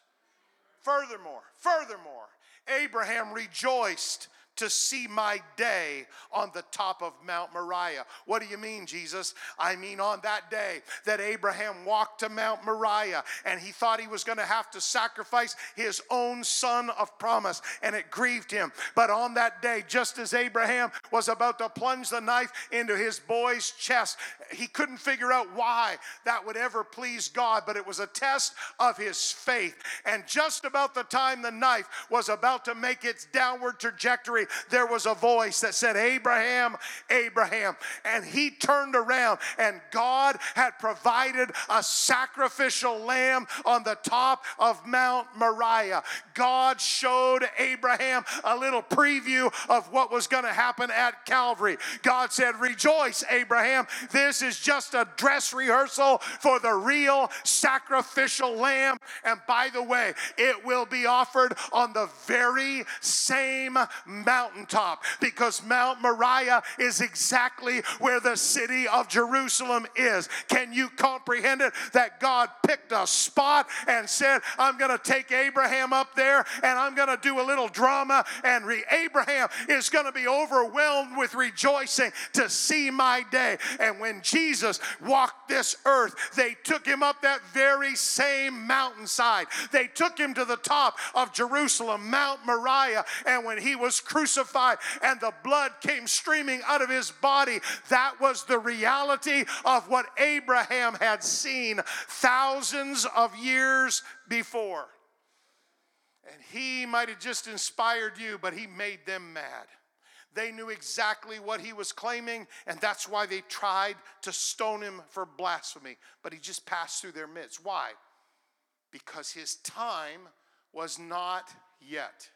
Furthermore, furthermore, Abraham rejoiced to see my day on the top of Mount Moriah. What do you mean, Jesus? I mean, on that day that Abraham walked to Mount Moriah and he thought he was going to have to sacrifice his own son of promise, and it grieved him. But on that day, just as Abraham was about to plunge the knife into his boy's chest, he couldn't figure out why that would ever please God, but it was a test of his faith. And just about the time the knife was about to make its downward trajectory, there was a voice that said, Abraham, Abraham. And he turned around, and God had provided a sacrificial lamb on the top of Mount Moriah. God showed Abraham a little preview of what was going to happen at Calvary. God said, Rejoice, Abraham. This is just a dress rehearsal for the real sacrificial lamb. And by the way, it will be offered on the very same mountain mountaintop because Mount Moriah is exactly where the city of Jerusalem is. Can you comprehend it? That God picked a spot and said, I'm going to take Abraham up there and I'm going to do a little drama, and re- Abraham is going to be overwhelmed with rejoicing to see my day. And when Jesus walked this earth, they took him up that very same mountainside. They took him to the top of Jerusalem, Mount Moriah, and when he was crucified, crucified and the blood came streaming out of his body. That was the reality of what Abraham had seen thousands of years before. And he might have just inspired you, but he made them mad. They knew exactly what he was claiming, and that's why they tried to stone him for blasphemy. But he just passed through their midst. Why? Because his time was not yet.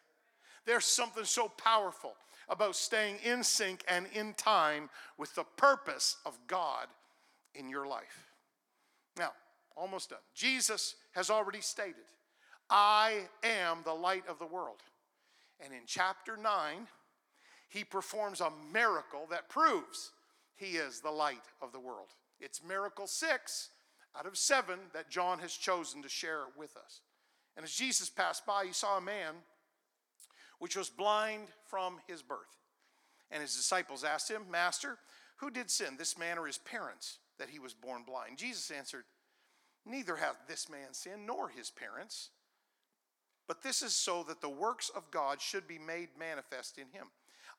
There's something so powerful about staying in sync and in time with the purpose of God in your life. Now, almost done. Jesus has already stated, I am the light of the world. And in chapter 9, he performs a miracle that proves he is the light of the world. It's miracle 6 out of 7 that John has chosen to share with us. And as Jesus passed by, he saw a man which was blind from his birth. And his disciples asked him, Master, who did sin, this man or his parents, that he was born blind? Jesus answered, Neither hath this man sinned nor his parents, but this is so that the works of God should be made manifest in him.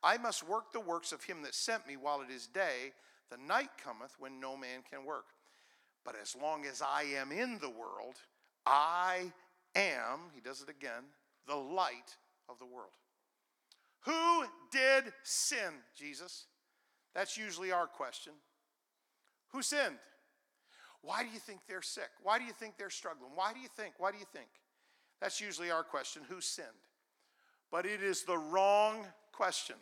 I must work the works of him that sent me while it is day. The night cometh when no man can work. But as long as I am in the world, I am, he does it again, the light of the world. Who did sin, Jesus? That's usually our question. Who sinned? Why do you think they're sick? Why do you think they're struggling? Why do you think? Why do you think? That's usually our question. Who sinned? But it is the wrong question.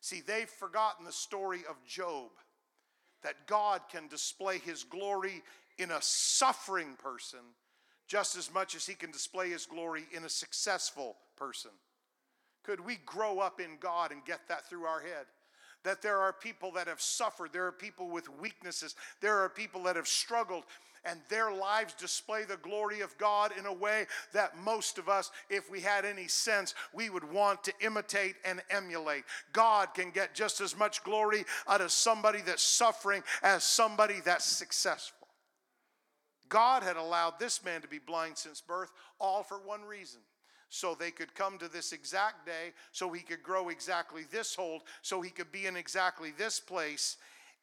See, they've forgotten the story of Job, that God can display his glory in a suffering person just as much as he can display his glory in a successful person. Could we grow up in God and get that through our head? that there are people that have suffered, there are people with weaknesses, there are people that have struggled, and their lives display the glory of God in a way that most of us, if we had any sense, we would want to imitate and emulate. God can get just as much glory out of somebody that's suffering as somebody that's successful. God had allowed this man to be blind since birth, all for one reason so they could come to this exact day, so he could grow exactly this hold, so he could be in exactly this place,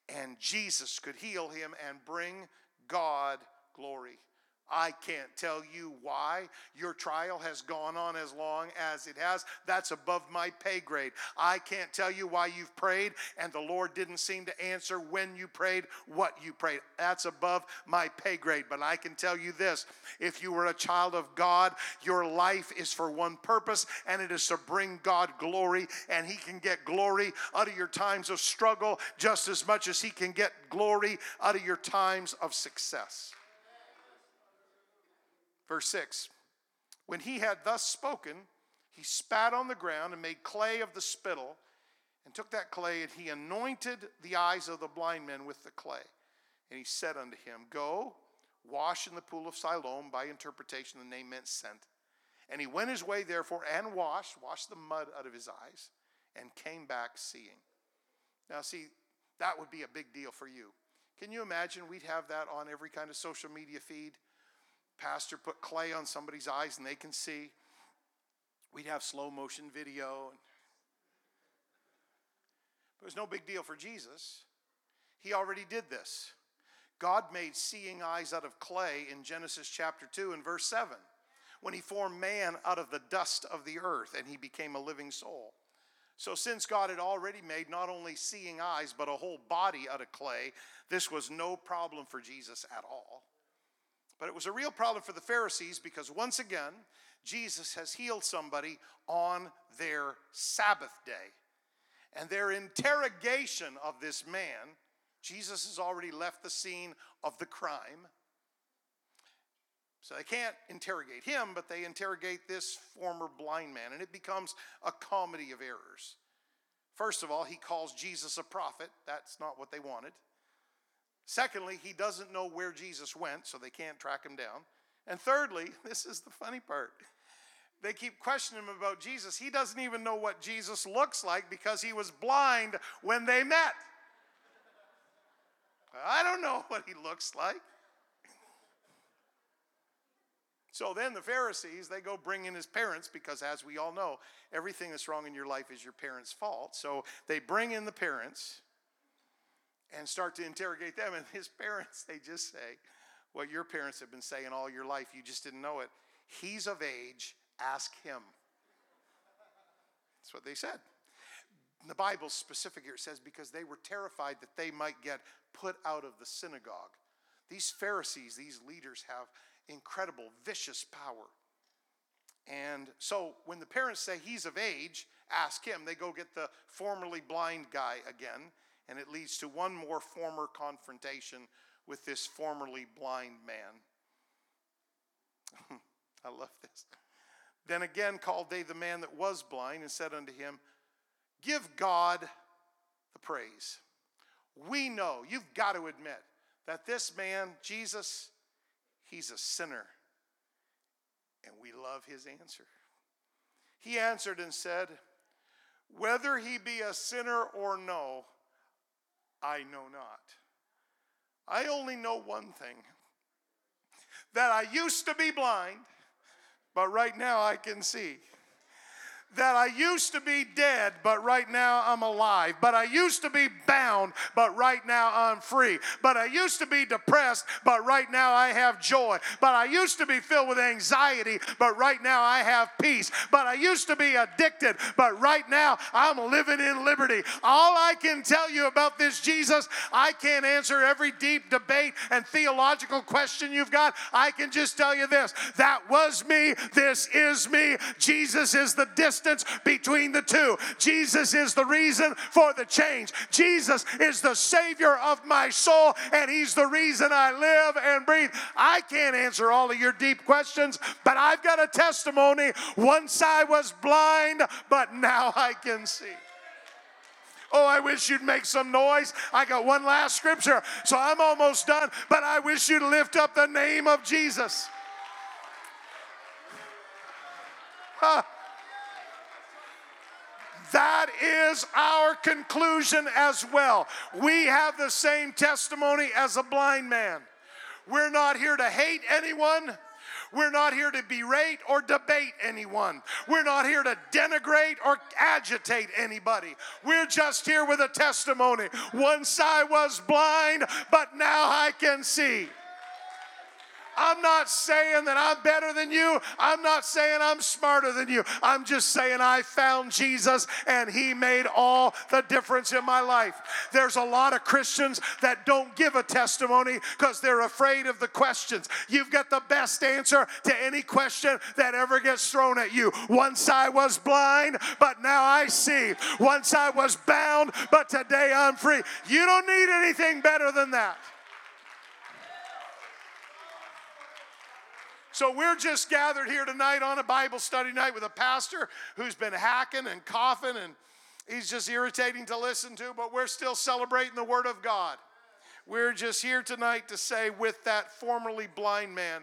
and Jesus could heal him and bring God glory. I can't tell you why your trial has gone on as long as it has. That's above my pay grade. I can't tell you why you've prayed and the Lord didn't seem to answer when you prayed, what you prayed. That's above my pay grade. But I can tell you this if you were a child of God, your life is for one purpose, and it is to bring God glory. And He can get glory out of your times of struggle just as much as He can get glory out of your times of success. Verse 6 When he had thus spoken, he spat on the ground and made clay of the spittle, and took that clay and he anointed the eyes of the blind men with the clay. And he said unto him, Go, wash in the pool of Siloam. By interpretation, the name meant sent. And he went his way, therefore, and washed, washed the mud out of his eyes, and came back seeing. Now, see, that would be a big deal for you. Can you imagine we'd have that on every kind of social media feed? Pastor put clay on somebody's eyes and they can see. We'd have slow motion video. But it was no big deal for Jesus. He already did this. God made seeing eyes out of clay in Genesis chapter 2 and verse 7 when he formed man out of the dust of the earth and he became a living soul. So, since God had already made not only seeing eyes, but a whole body out of clay, this was no problem for Jesus at all. But it was a real problem for the Pharisees because once again, Jesus has healed somebody on their Sabbath day. And their interrogation of this man, Jesus has already left the scene of the crime. So they can't interrogate him, but they interrogate this former blind man, and it becomes a comedy of errors. First of all, he calls Jesus a prophet. That's not what they wanted. Secondly, he doesn't know where Jesus went, so they can't track him down. And thirdly, this is the funny part. They keep questioning him about Jesus. He doesn't even know what Jesus looks like because he was blind when they met. I don't know what he looks like. So then the Pharisees, they go bring in his parents because, as we all know, everything that's wrong in your life is your parents' fault. So they bring in the parents and start to interrogate them. And his parents, they just say what your parents have been saying all your life. You just didn't know it. He's of age, ask him. That's what they said. The Bible's specific here It says because they were terrified that they might get put out of the synagogue. These Pharisees, these leaders, have incredible, vicious power. And so when the parents say he's of age, ask him, they go get the formerly blind guy again and it leads to one more former confrontation with this formerly blind man. I love this. Then again called they the man that was blind and said unto him, Give God the praise. We know, you've got to admit, that this man, Jesus, he's a sinner. And we love his answer. He answered and said, Whether he be a sinner or no, I know not. I only know one thing that I used to be blind, but right now I can see that I used to be dead, but right now I'm alive. But I used to be bound, but right now I'm free. But I used to be depressed, but right now I have joy. But I used to be filled with anxiety, but right now I have peace. But I used to be addicted, but right now I'm living in liberty. All I can tell you about this Jesus, I can't answer every deep debate and theological question you've got. I can just tell you this that was me, this is me. Jesus is the distance distance between the two. Jesus is the reason for the change. Jesus is the Savior of my soul, and He's the reason I live and breathe. I can't answer all of your deep questions, but I've got a testimony. Once I was blind, but now I can see. Oh, I wish you'd make some noise. I got one last scripture, so I'm almost done, but I wish you'd lift up the name of Jesus. Huh. That is our conclusion as well. We have the same testimony as a blind man. We're not here to hate anyone. We're not here to berate or debate anyone. We're not here to denigrate or agitate anybody. We're just here with a testimony. Once I was blind, but now I can see. I'm not saying that I'm better than you. I'm not saying I'm smarter than you. I'm just saying I found Jesus and He made all the difference in my life. There's a lot of Christians that don't give a testimony because they're afraid of the questions. You've got the best answer to any question that ever gets thrown at you. Once I was blind, but now I see. Once I was bound, but today I'm free. You don't need anything better than that. So we're just gathered here tonight on a Bible study night with a pastor who's been hacking and coughing and he's just irritating to listen to, but we're still celebrating the Word of God. We're just here tonight to say, with that formerly blind man,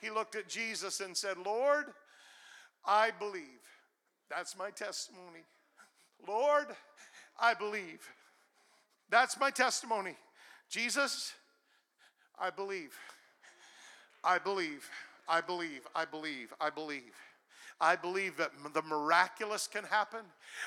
he looked at Jesus and said, Lord, I believe. That's my testimony. Lord, I believe. That's my testimony. Jesus, I believe. I believe. I believe, I believe, I believe. I believe that the miraculous can happen.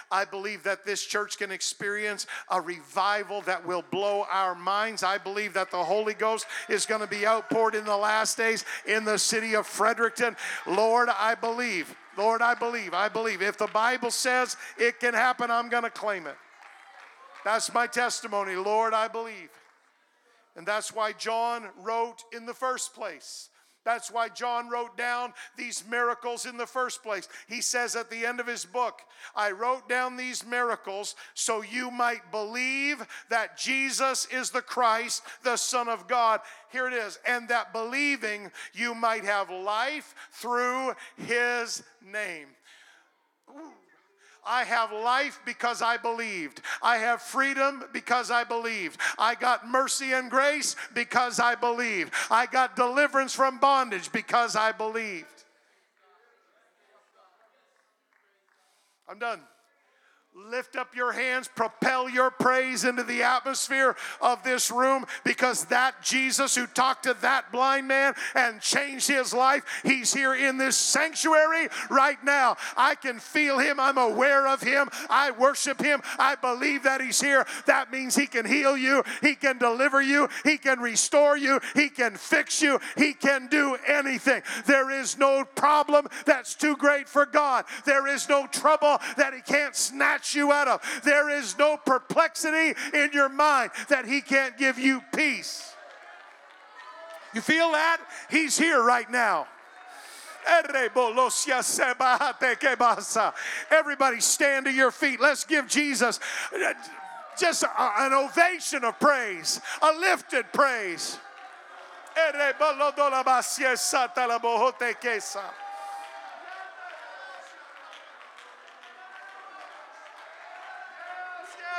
I believe that this church can experience a revival that will blow our minds. I believe that the Holy Ghost is going to be outpoured in the last days in the city of Fredericton. Lord, I believe. Lord, I believe. I believe. If the Bible says it can happen, I'm going to claim it. That's my testimony. Lord, I believe. And that's why John wrote in the first place. That's why John wrote down these miracles in the first place. He says at the end of his book, I wrote down these miracles so you might believe that Jesus is the Christ, the Son of God. Here it is. And that believing you might have life through his name. I have life because I believed. I have freedom because I believed. I got mercy and grace because I believed. I got deliverance from bondage because I believed. I'm done. Lift up your hands, propel your praise into the atmosphere of this room because that Jesus who talked to that blind man and changed his life, he's here in this sanctuary right now. I can feel him. I'm aware of him. I worship him. I believe that he's here. That means he can heal you, he can deliver you, he can restore you, he can fix you, he can do anything. There is no problem that's too great for God, there is no trouble that he can't snatch snatch you out of. There is no perplexity in your mind that He can't give you peace. You feel that? He's here right now. Everybody stand to your feet. Let's give Jesus just an ovation of praise, a lifted praise.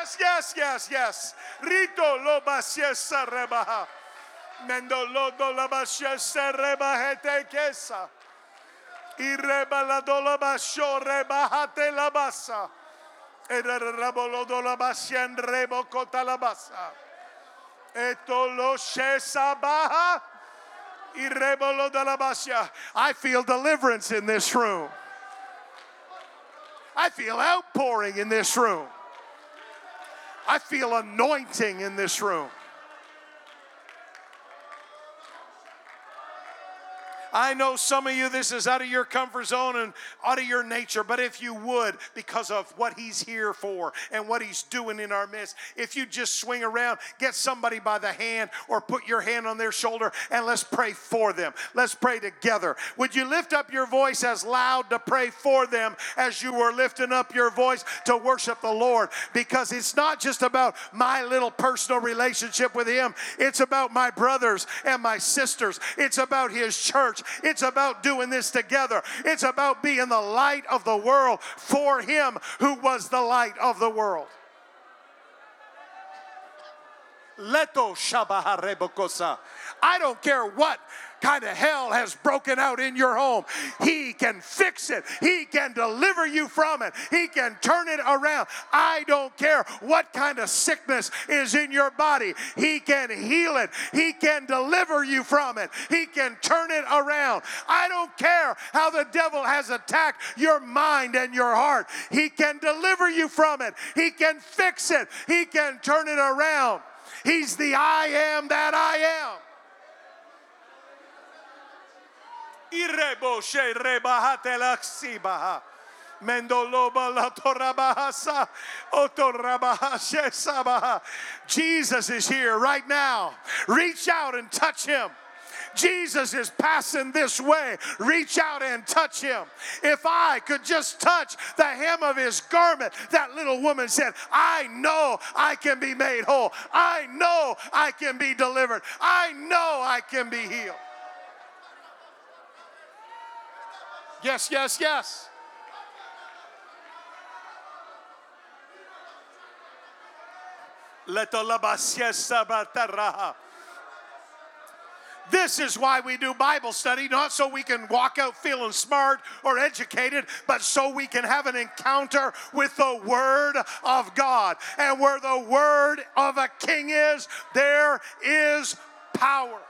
Yes, yes, yes, yes. Rito lo basiesa rebaha. Mendo lodo la basiesa rebahete kesa. Ireba la dola basho rebahate la basa. Era rabolo dola basien rebo kota la basa. Eto lo shesa baha. Irebolo de la basia. I feel deliverance in this room. I feel outpouring in this room. I feel anointing in this room. I know some of you, this is out of your comfort zone and out of your nature, but if you would, because of what He's here for and what He's doing in our midst, if you just swing around, get somebody by the hand or put your hand on their shoulder and let's pray for them. Let's pray together. Would you lift up your voice as loud to pray for them as you were lifting up your voice to worship the Lord? Because it's not just about my little personal relationship with Him, it's about my brothers and my sisters, it's about His church, it's about doing this together. It's about being the light of the world for Him who was the light of the world. Leto Shabaharebokosa. I don't care what kind of hell has broken out in your home. He can fix it. He can deliver you from it. He can turn it around. I don't care what kind of sickness is in your body. He can heal it. He can deliver you from it. He can turn it around. I don't care how the devil has attacked your mind and your heart. He can deliver you from it. He can fix it. He can turn it around. He's the I am that I am. Ireboshe rebahate laksibaha. Mendoloba la torabahasa. Otorabahashe sabaha. Jesus is here right now. Reach out and touch him. Jesus is passing this way. Reach out and touch him. If I could just touch the hem of his garment, that little woman said, I know I can be made whole. I know I can be delivered. I know I can be healed. Yes, yes, yes. This is why we do Bible study, not so we can walk out feeling smart or educated, but so we can have an encounter with the Word of God. And where the Word of a king is, there is power.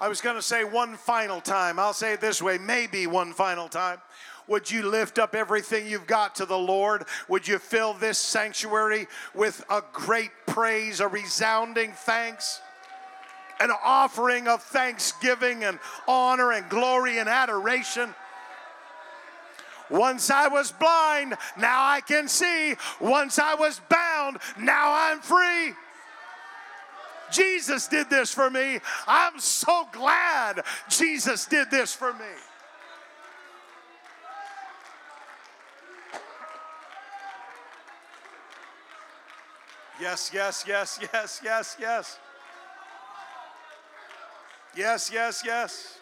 I was going to say one final time. I'll say it this way maybe one final time. Would you lift up everything you've got to the Lord? Would you fill this sanctuary with a great praise, a resounding thanks? An offering of thanksgiving and honor and glory and adoration. Once I was blind, now I can see. Once I was bound, now I'm free. Jesus did this for me. I'm so glad Jesus did this for me. Yes, yes, yes, yes, yes, yes. Yes, yes, yes.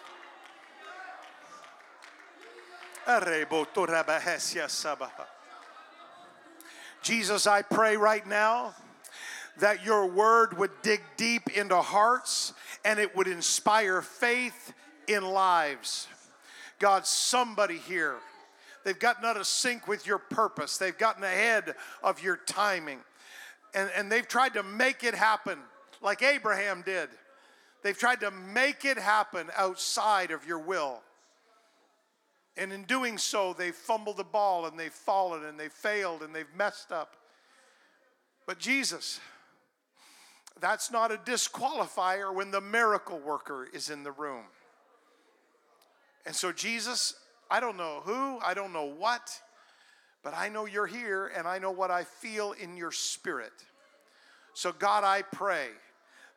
Jesus, I pray right now that your word would dig deep into hearts and it would inspire faith in lives. God, somebody here, they've gotten out of sync with your purpose, they've gotten ahead of your timing, and, and they've tried to make it happen like Abraham did. They've tried to make it happen outside of your will. And in doing so, they've fumbled the ball and they've fallen and they've failed and they've messed up. But Jesus, that's not a disqualifier when the miracle worker is in the room. And so, Jesus, I don't know who, I don't know what, but I know you're here and I know what I feel in your spirit. So, God, I pray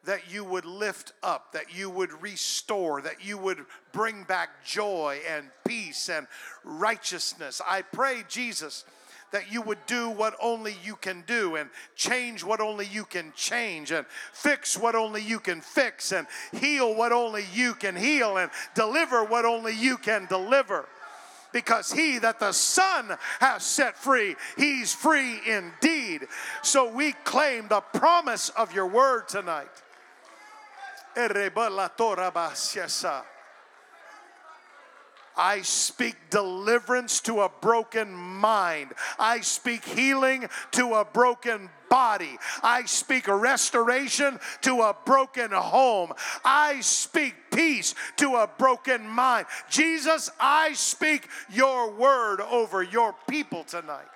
that you would lift up, that you would restore, that you would bring back joy and peace and righteousness. I pray, Jesus that you would do what only you can do and change what only you can change and fix what only you can fix and heal what only you can heal and deliver what only you can deliver because he that the Son has set free, he's free indeed. So we claim the promise of your word tonight. I speak deliverance to a broken mind. I speak healing to a broken body. I speak restoration to a broken home. I speak peace to a broken mind. Jesus, I speak your word over your people tonight.